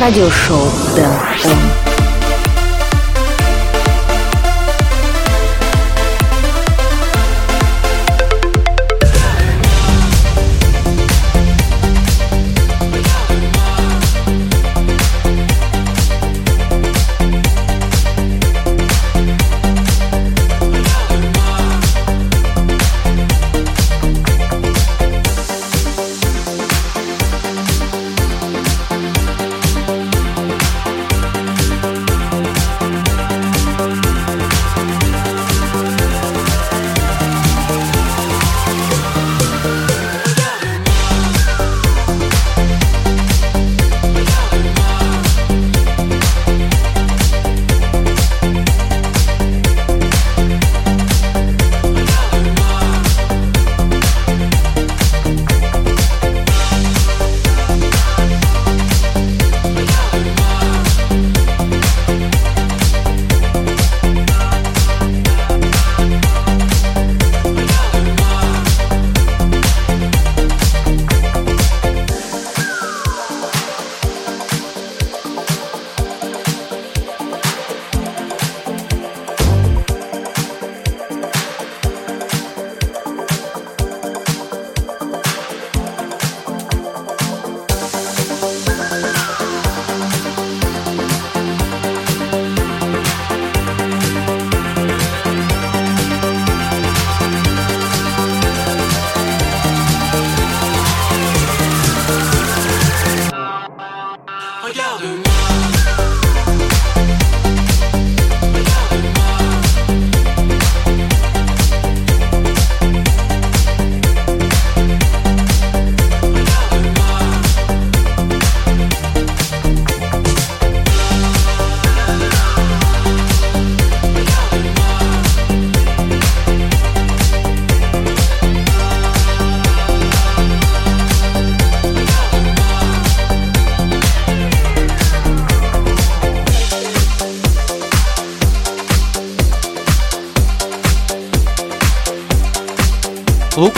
радиошоу Дэн.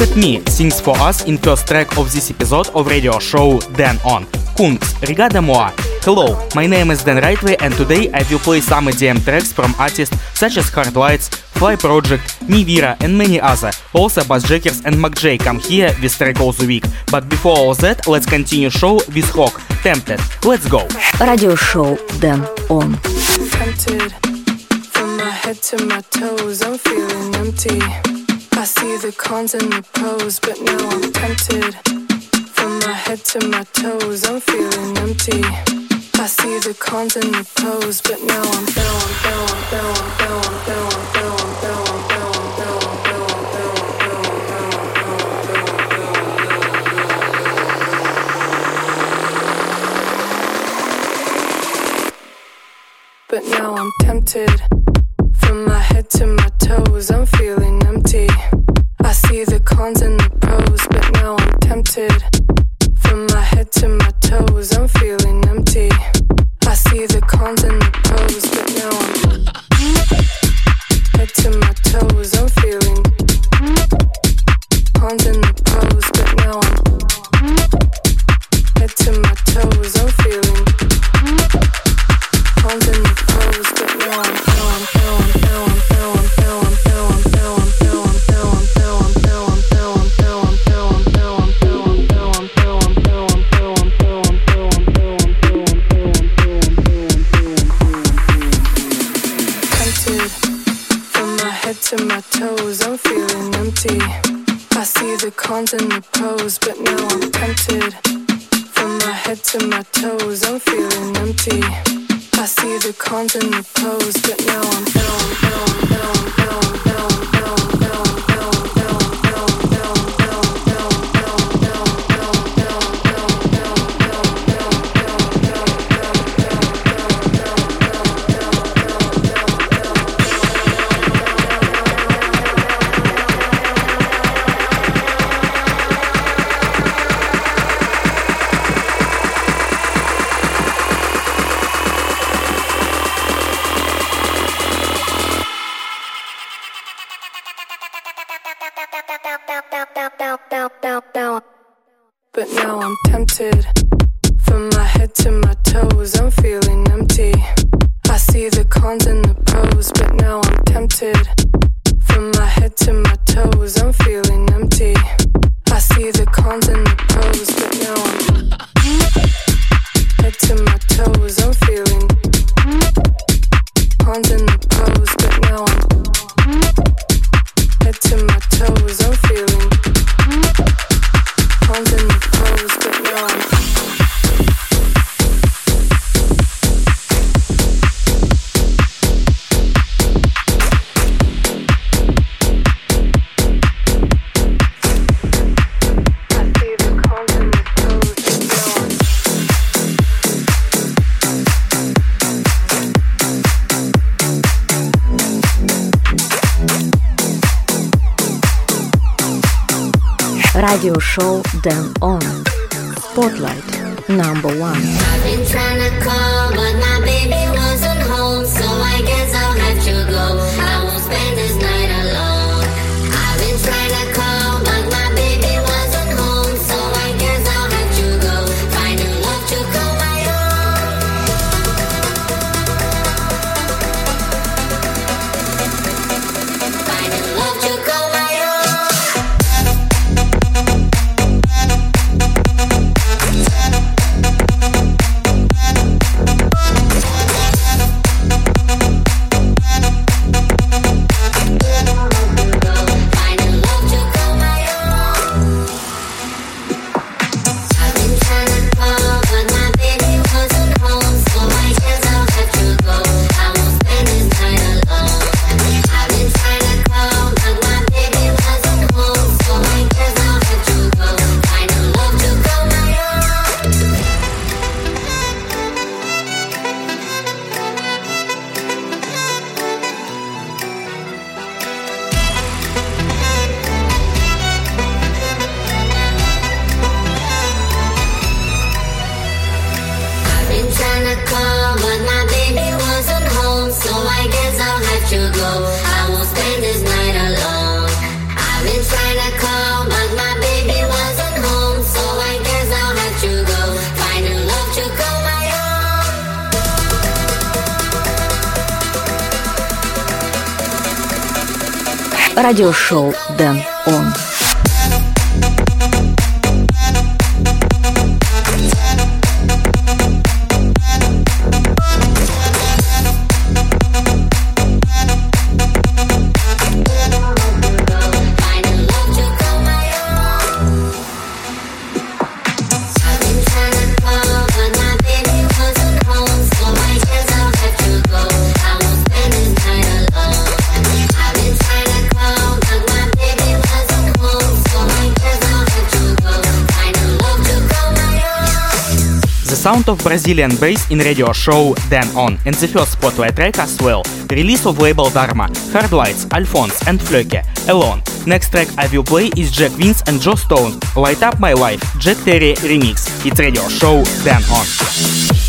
Look at Me sings for us in first track of this episode of radio show Dan On. Kungs, Rigada Moa. Hello, my name is Dan Rightway and today I will play some EDM tracks from artists such as Hard Lights, Fly Project, Niviro and many other. Also Bassjackers and MAKJ come here with track of the week. But before all that, let's continue show with Rock, Tempted. Let's go. Radio show Dan On. Tempted from my head to my toes, I'm feeling empty. I see the cons and the pros, but now I'm tempted. From my head to my toes, I'm feeling empty. I see the cons and the pros, but now I'm down, down, down, down, down, down, down, down, down. But now I'm tempted. To my toes, I'm feeling empty. I see the cons and the pros, but now I'm tempted. From my head to my toes, I'm feeling empty. I see the cons and the pros, but now I'm head to my toes, I'm feeling cons and the pros, but now I'm Radio show. Then on Spotlight number one. радиошоу «Дэн Он». sound of Brazilian bass in radio show Then On and the first spotlight track as well. Release of label Dharma, Hard Lights, Alphonse and Flöke, Alone. Next track I will play is Jack Vince and Joe Stone, Light Up My Life, Jack Terry Remix. It's radio show Then On.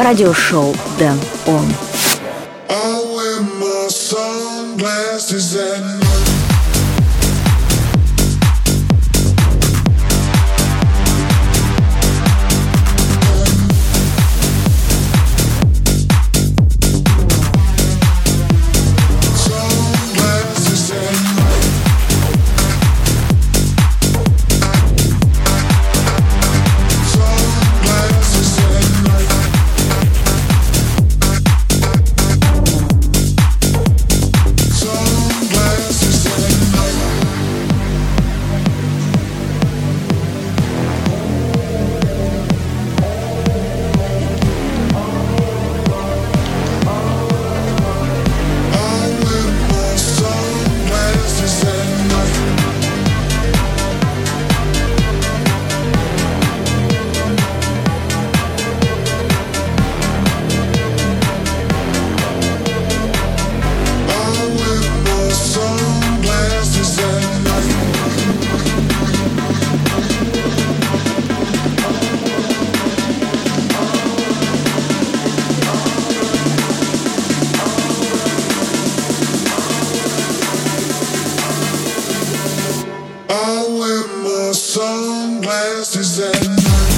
радиошоу Дэн Он. sunglasses at You are Jesus.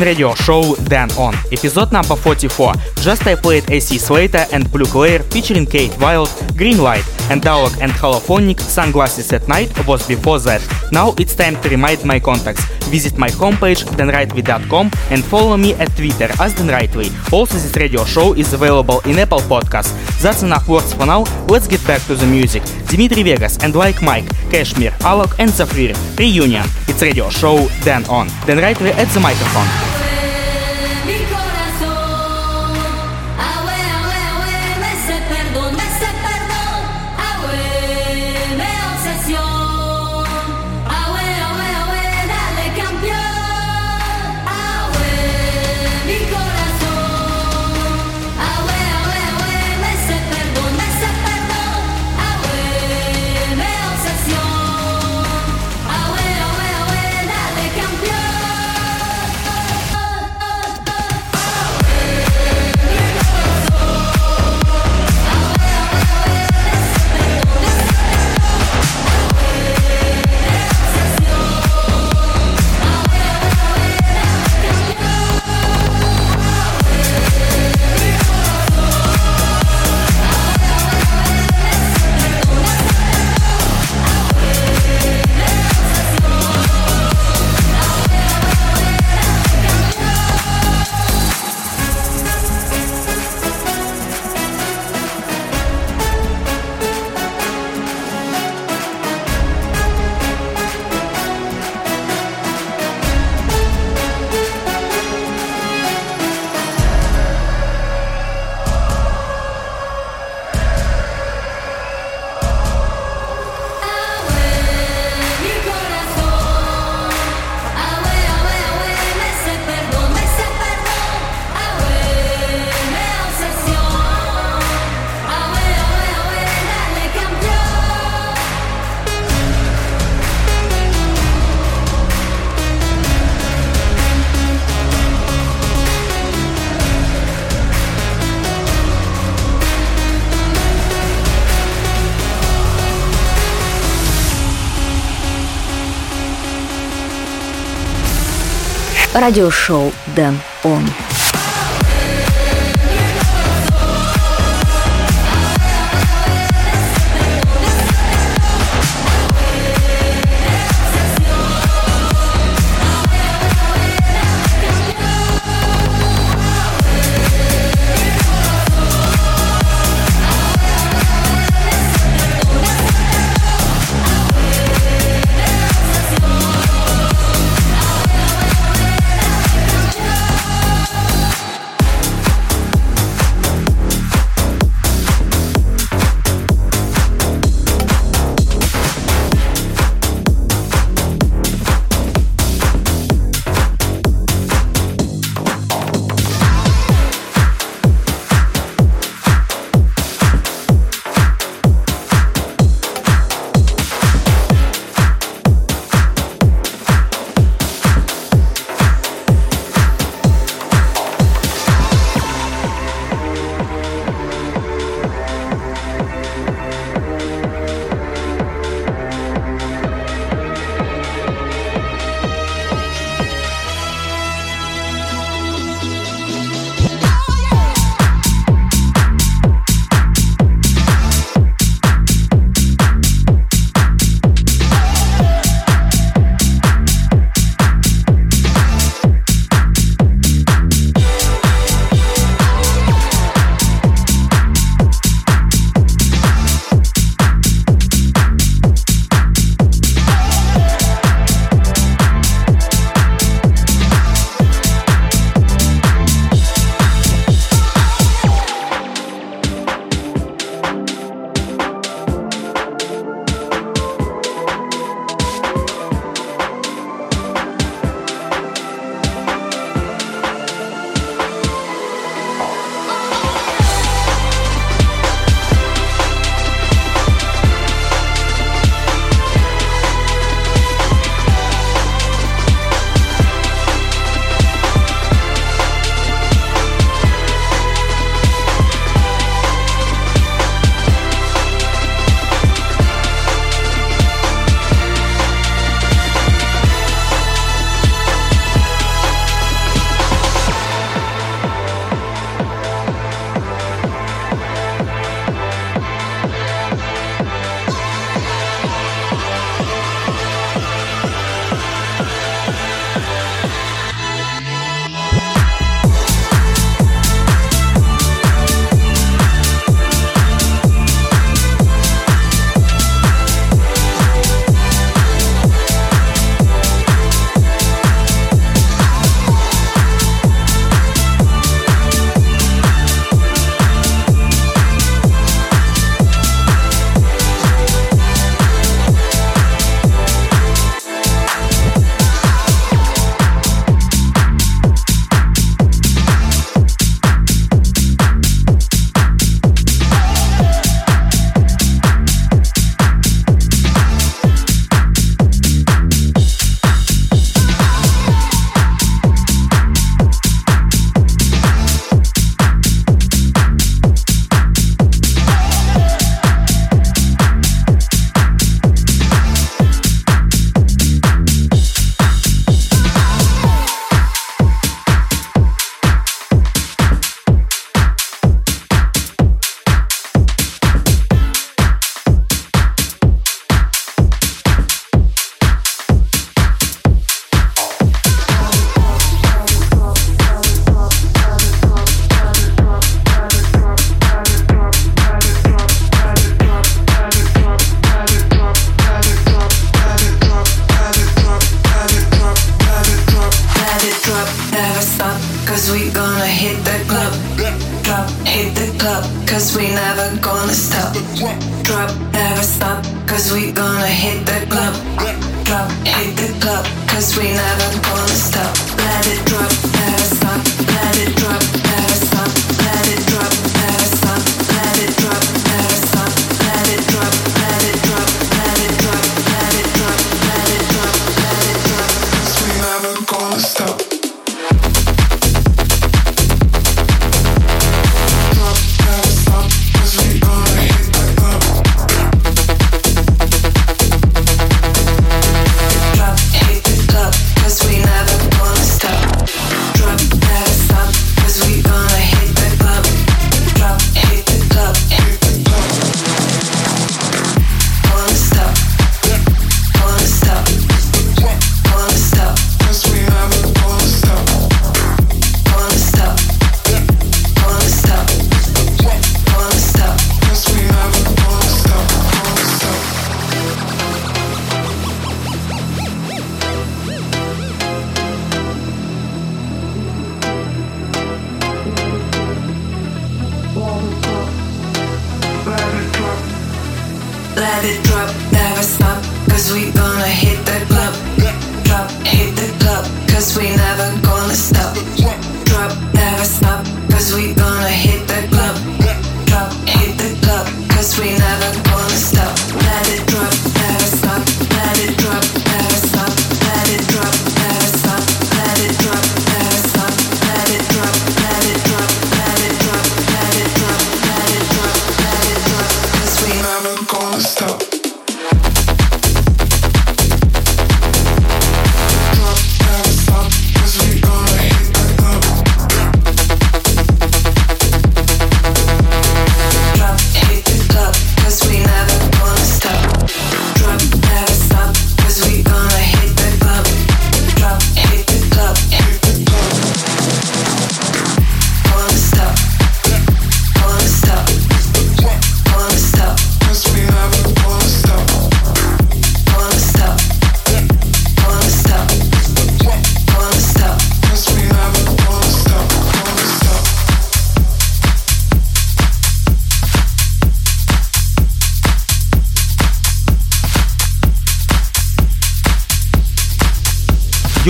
Radio show Then On, episode number 44. Just I played AC Slater and Bleu Clair featuring Kate Wild, Green Light, and Dialogue and Holophonic Sunglasses at Night was before that. Now it's time to remind my contacts. Visit my homepage danrightway.com and follow me at Twitter as Dan Rightway. Also this radio show is available in Apple Podcasts. That's enough words for now. Let's get back to the music. Dimitri Vegas and Like Mike, Kashmir, Alok and Zafrir, Reunion. It's radio show Then On. Dan Rightway at the microphone. Радиошоу Дэн Он.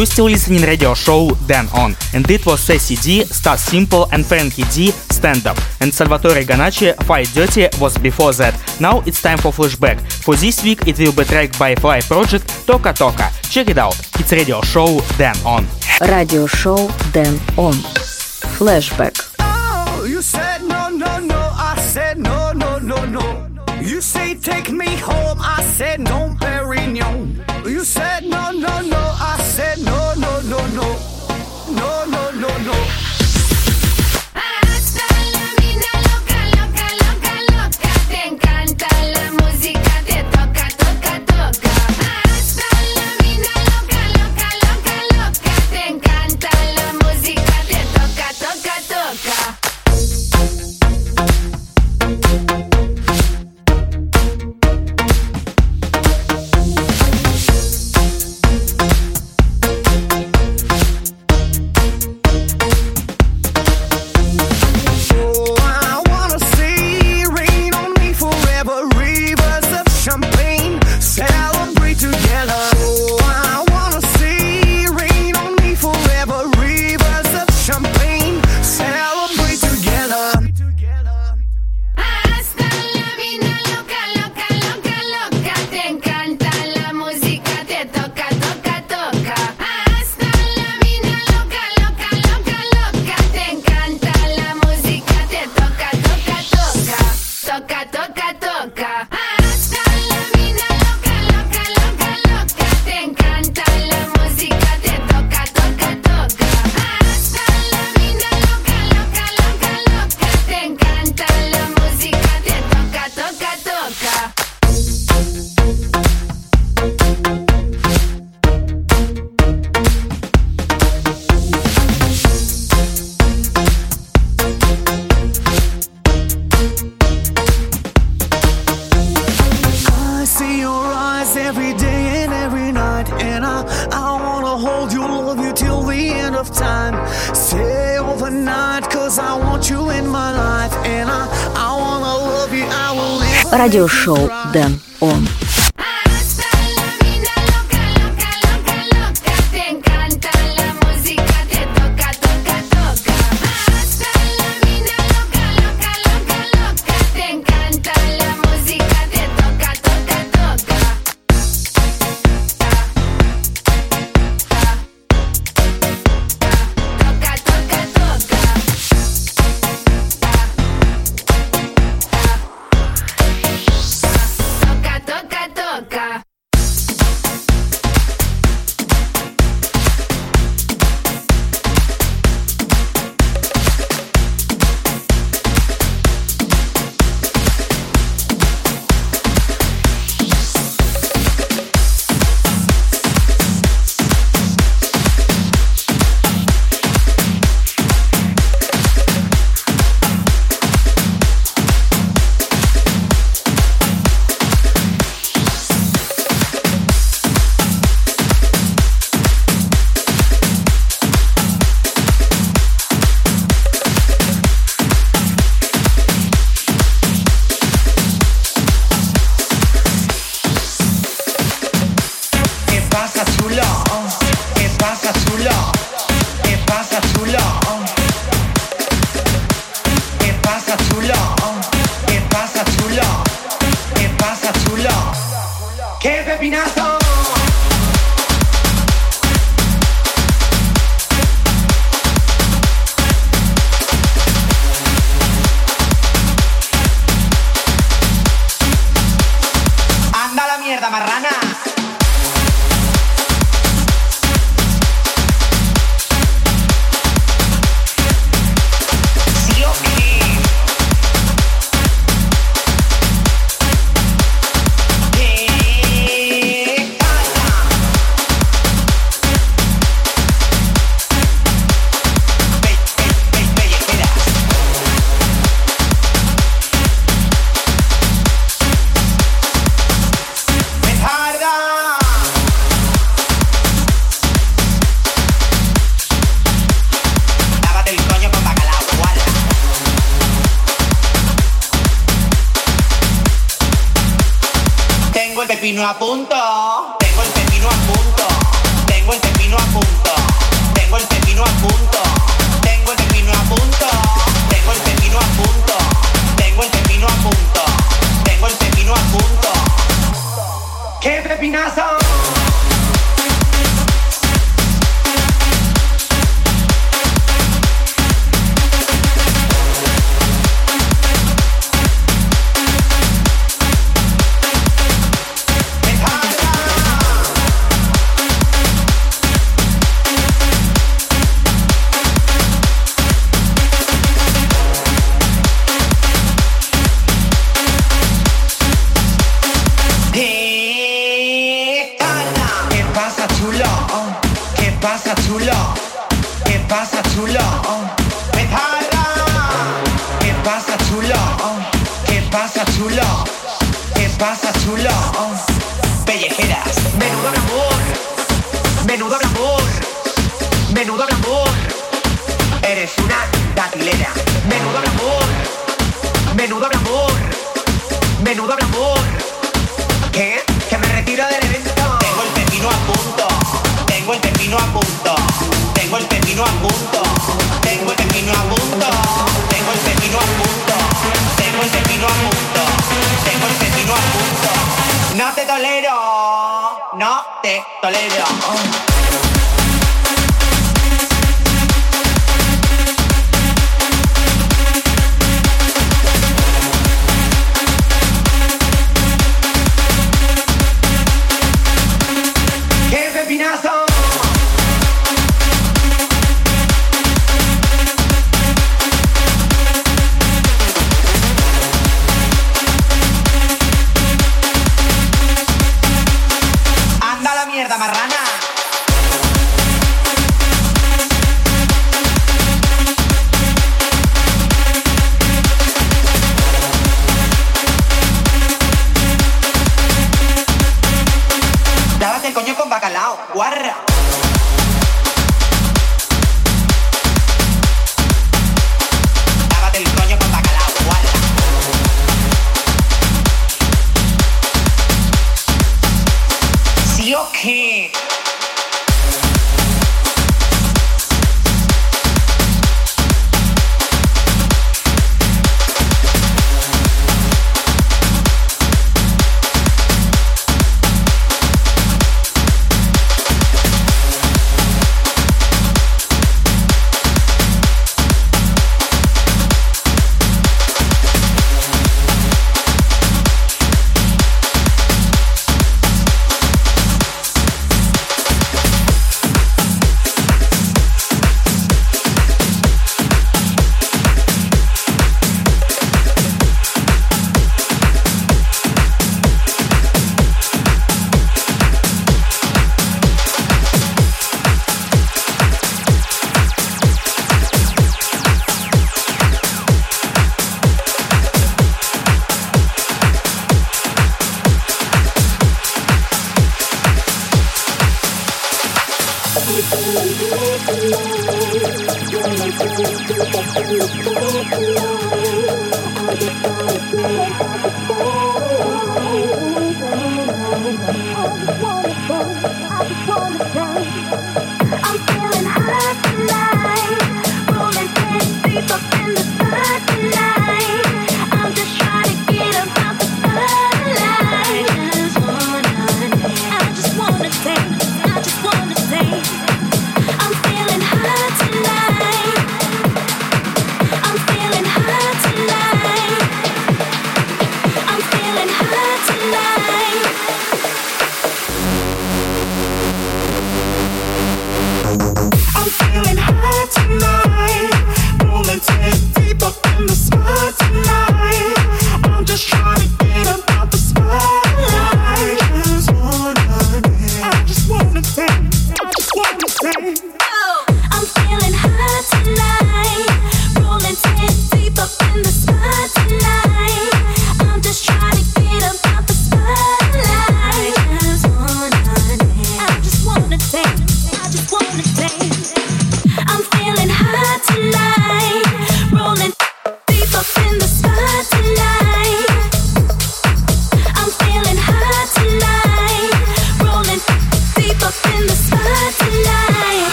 You still listening radio show Then On, and it was Sassy D, Stas Simple and Frankie D Stand Up, and Salvatore Ganacci Fight Dirty was before that. Now it's time for flashback. For this week it will be tracked by Fly Project Toka Toka. Check it out, it's radio show Then On. Radio show Then On. Flashback. Oh, you said no, no, no, I said no, no, no, no. You say take me home, I said no, Perignon. You said радиошоу Дэн bacalao, guarra.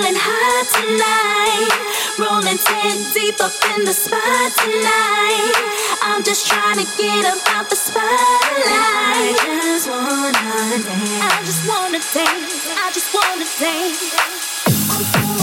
feeling hot tonight. Rolling 10 deep up in the spot tonight. I'm just trying to get up out the spotlight. I just wanna dance. I just wanna dance. I just wanna dance.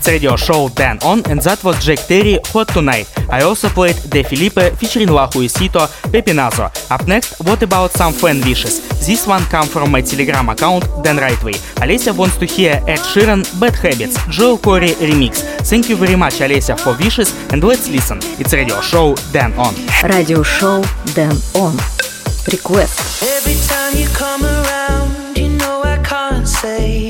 It's radio show Dan On, and that was Jack Terry Hot Tonight. I also played De Filipe featuring Lahu Isito, Pepinazo. Up next, what about some fan wishes? This one come from my Telegram account Dan Rightway. Alessia wants to hear Ed Sheeran, Bad Habits, Joel Corry remix. Thank you very much, Alessia, for wishes, and let's listen. It's radio show Dan On. Radio show Dan On. Request. Every time you come around, you know I can't say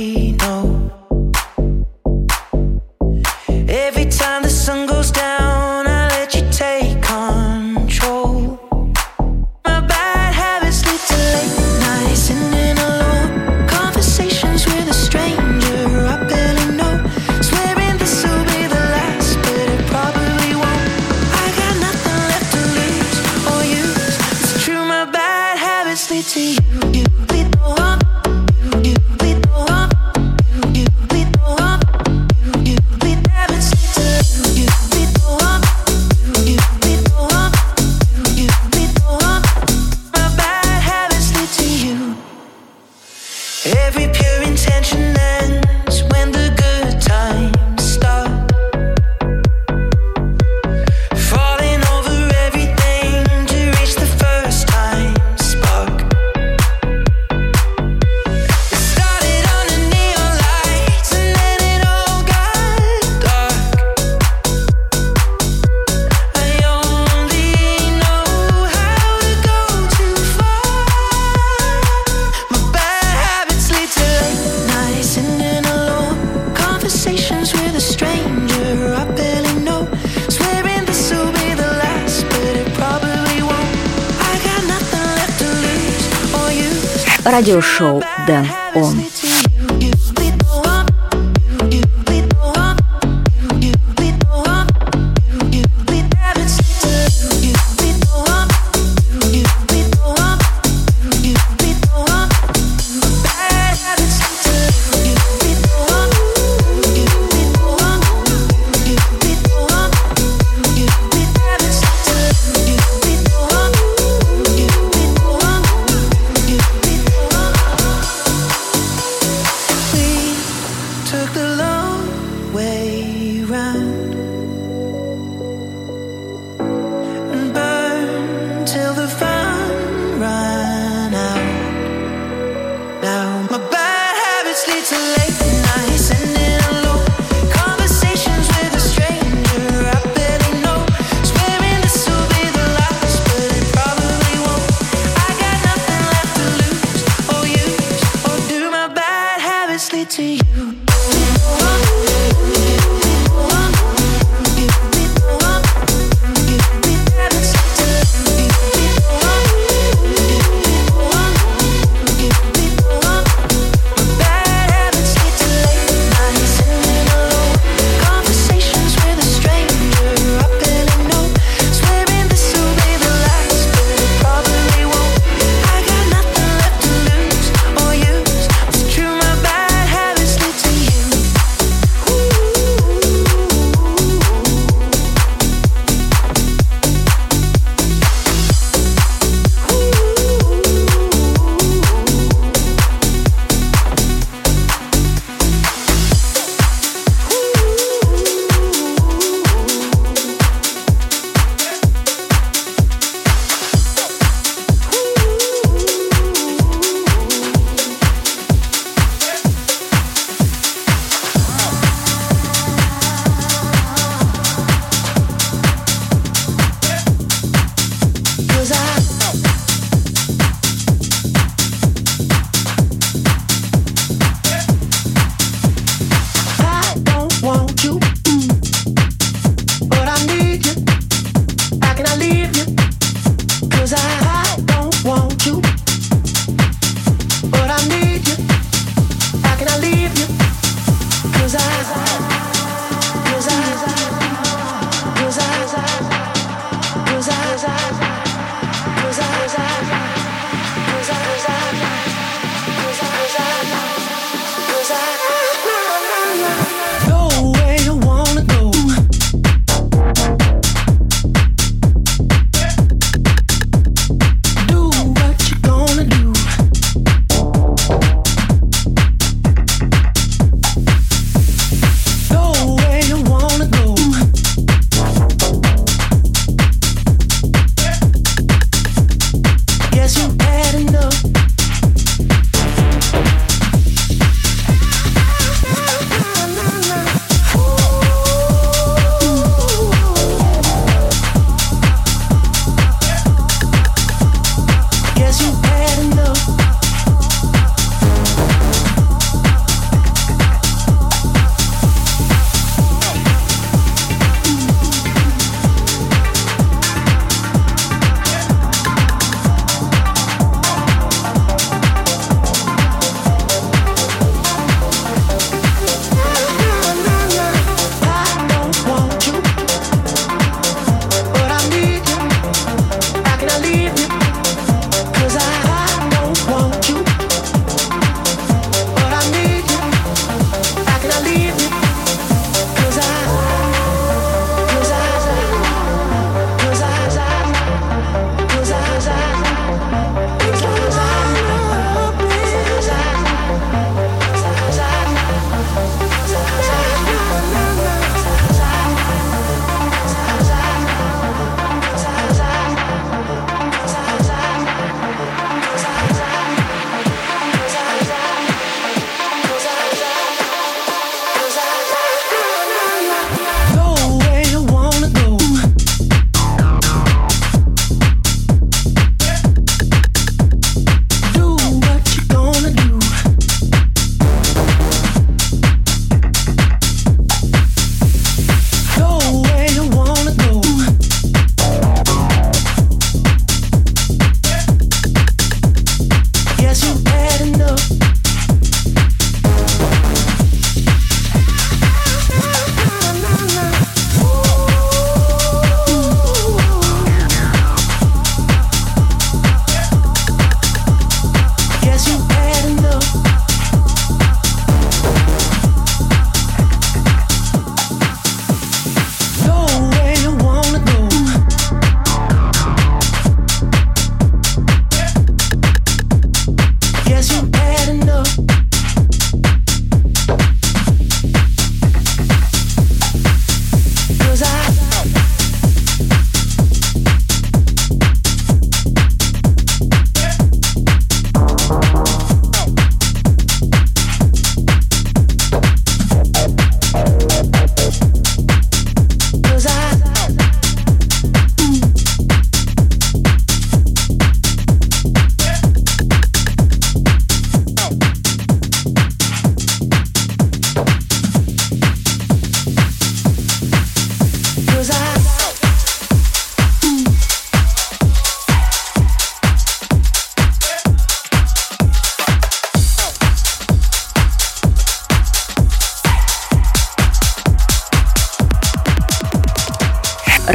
goes down. радиошоу «Дэн Он».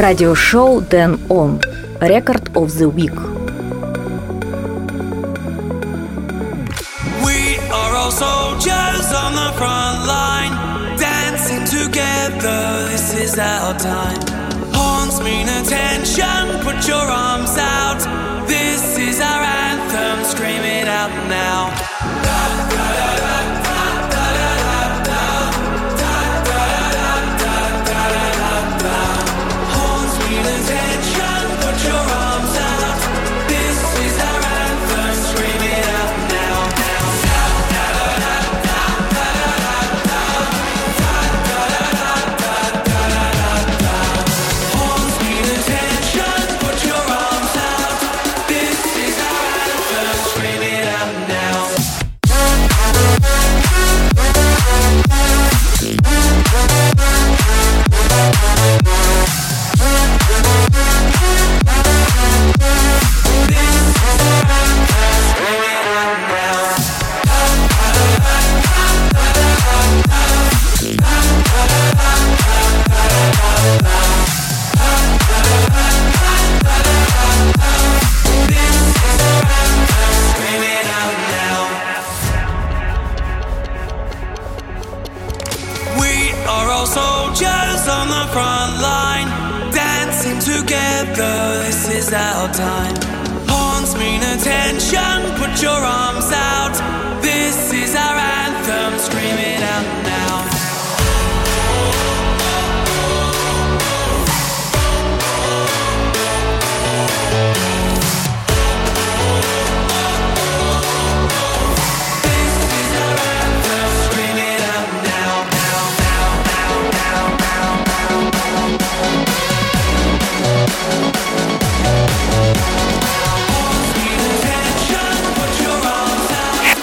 Радиошоу Дэн Он. Record of the Week. We are all soldiers on the front line, dancing together. This is our time. Horns mean attention. Put your arms out. This is our anthem. Scream it out now.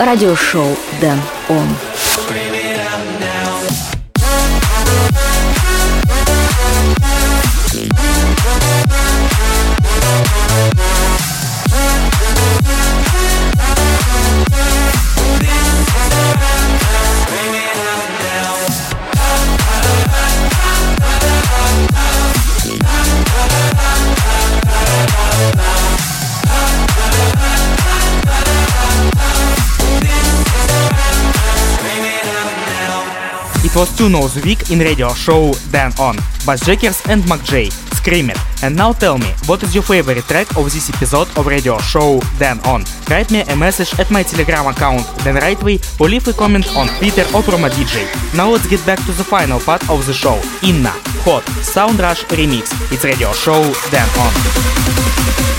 Радиошоу Дэн Он. Was the Week in radio show Dan On, Bassjackers and MAKJ, Scream It. And now tell me, what is your favorite track of this episode of radio show Dan On? Write me a message at my telegram account Dan Rightway or leave a comment on Twitter or Promo DJ. Now let's get back to the final part of the show. Inna, Hot, Sound Rush Remix. It's radio show Dan On.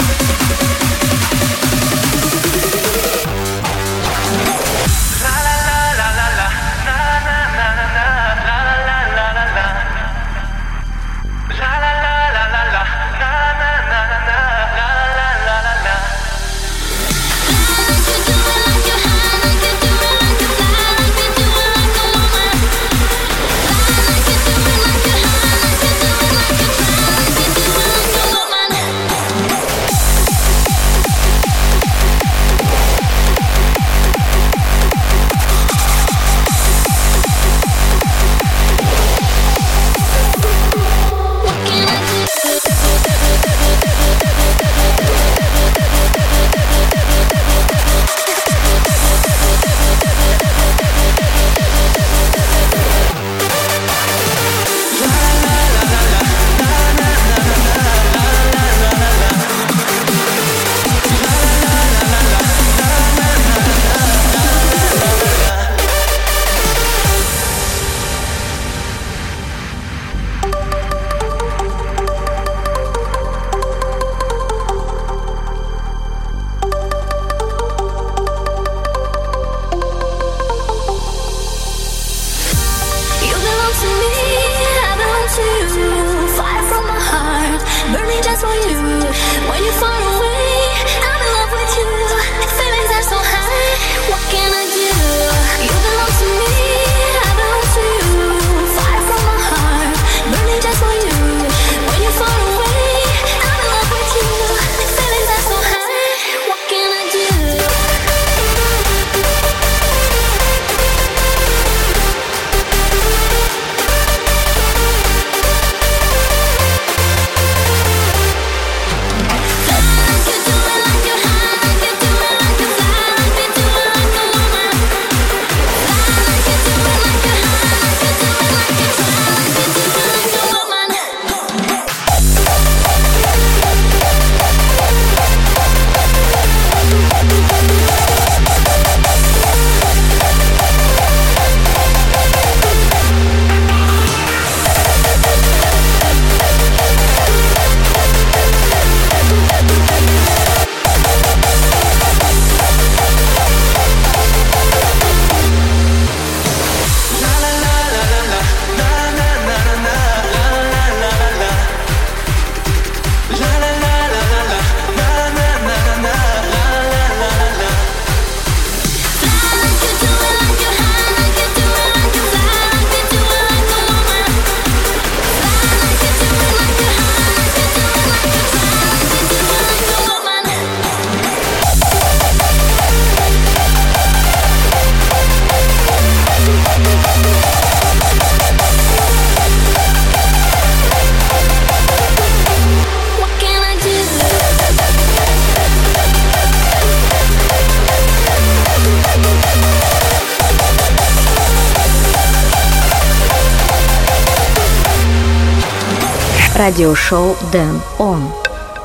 Radio show Dan On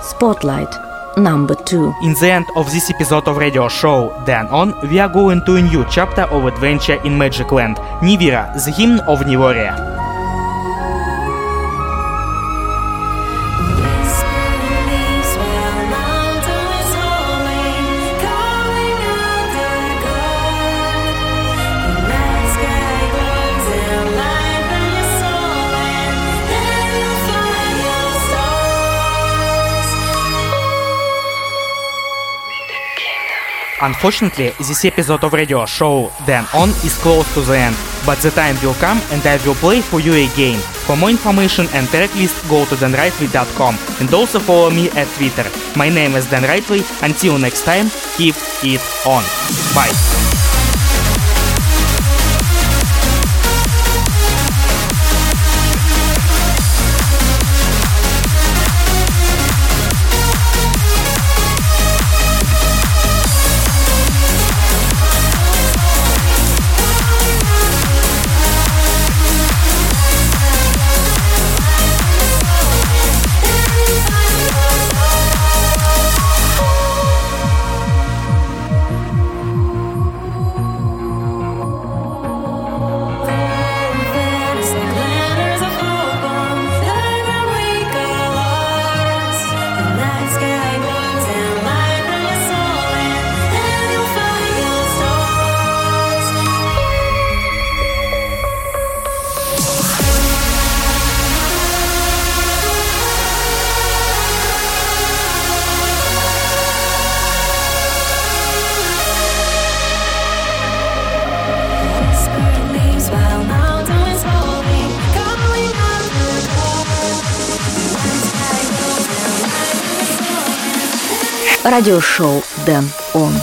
Spotlight number two. In the end of this episode of radio show Dan On, we are going to a new chapter of adventure in Magic Land, Niviro, the hymn of Nivoria. Unfortunately, this episode of radio show Dan On is close to the end, but the time will come and I will play for you again. For more information and track list, go to danrightway.com and also follow me at Twitter. My name is Dan Rightway. Until next time, keep it on. Bye. Радиошоу Дэн Он.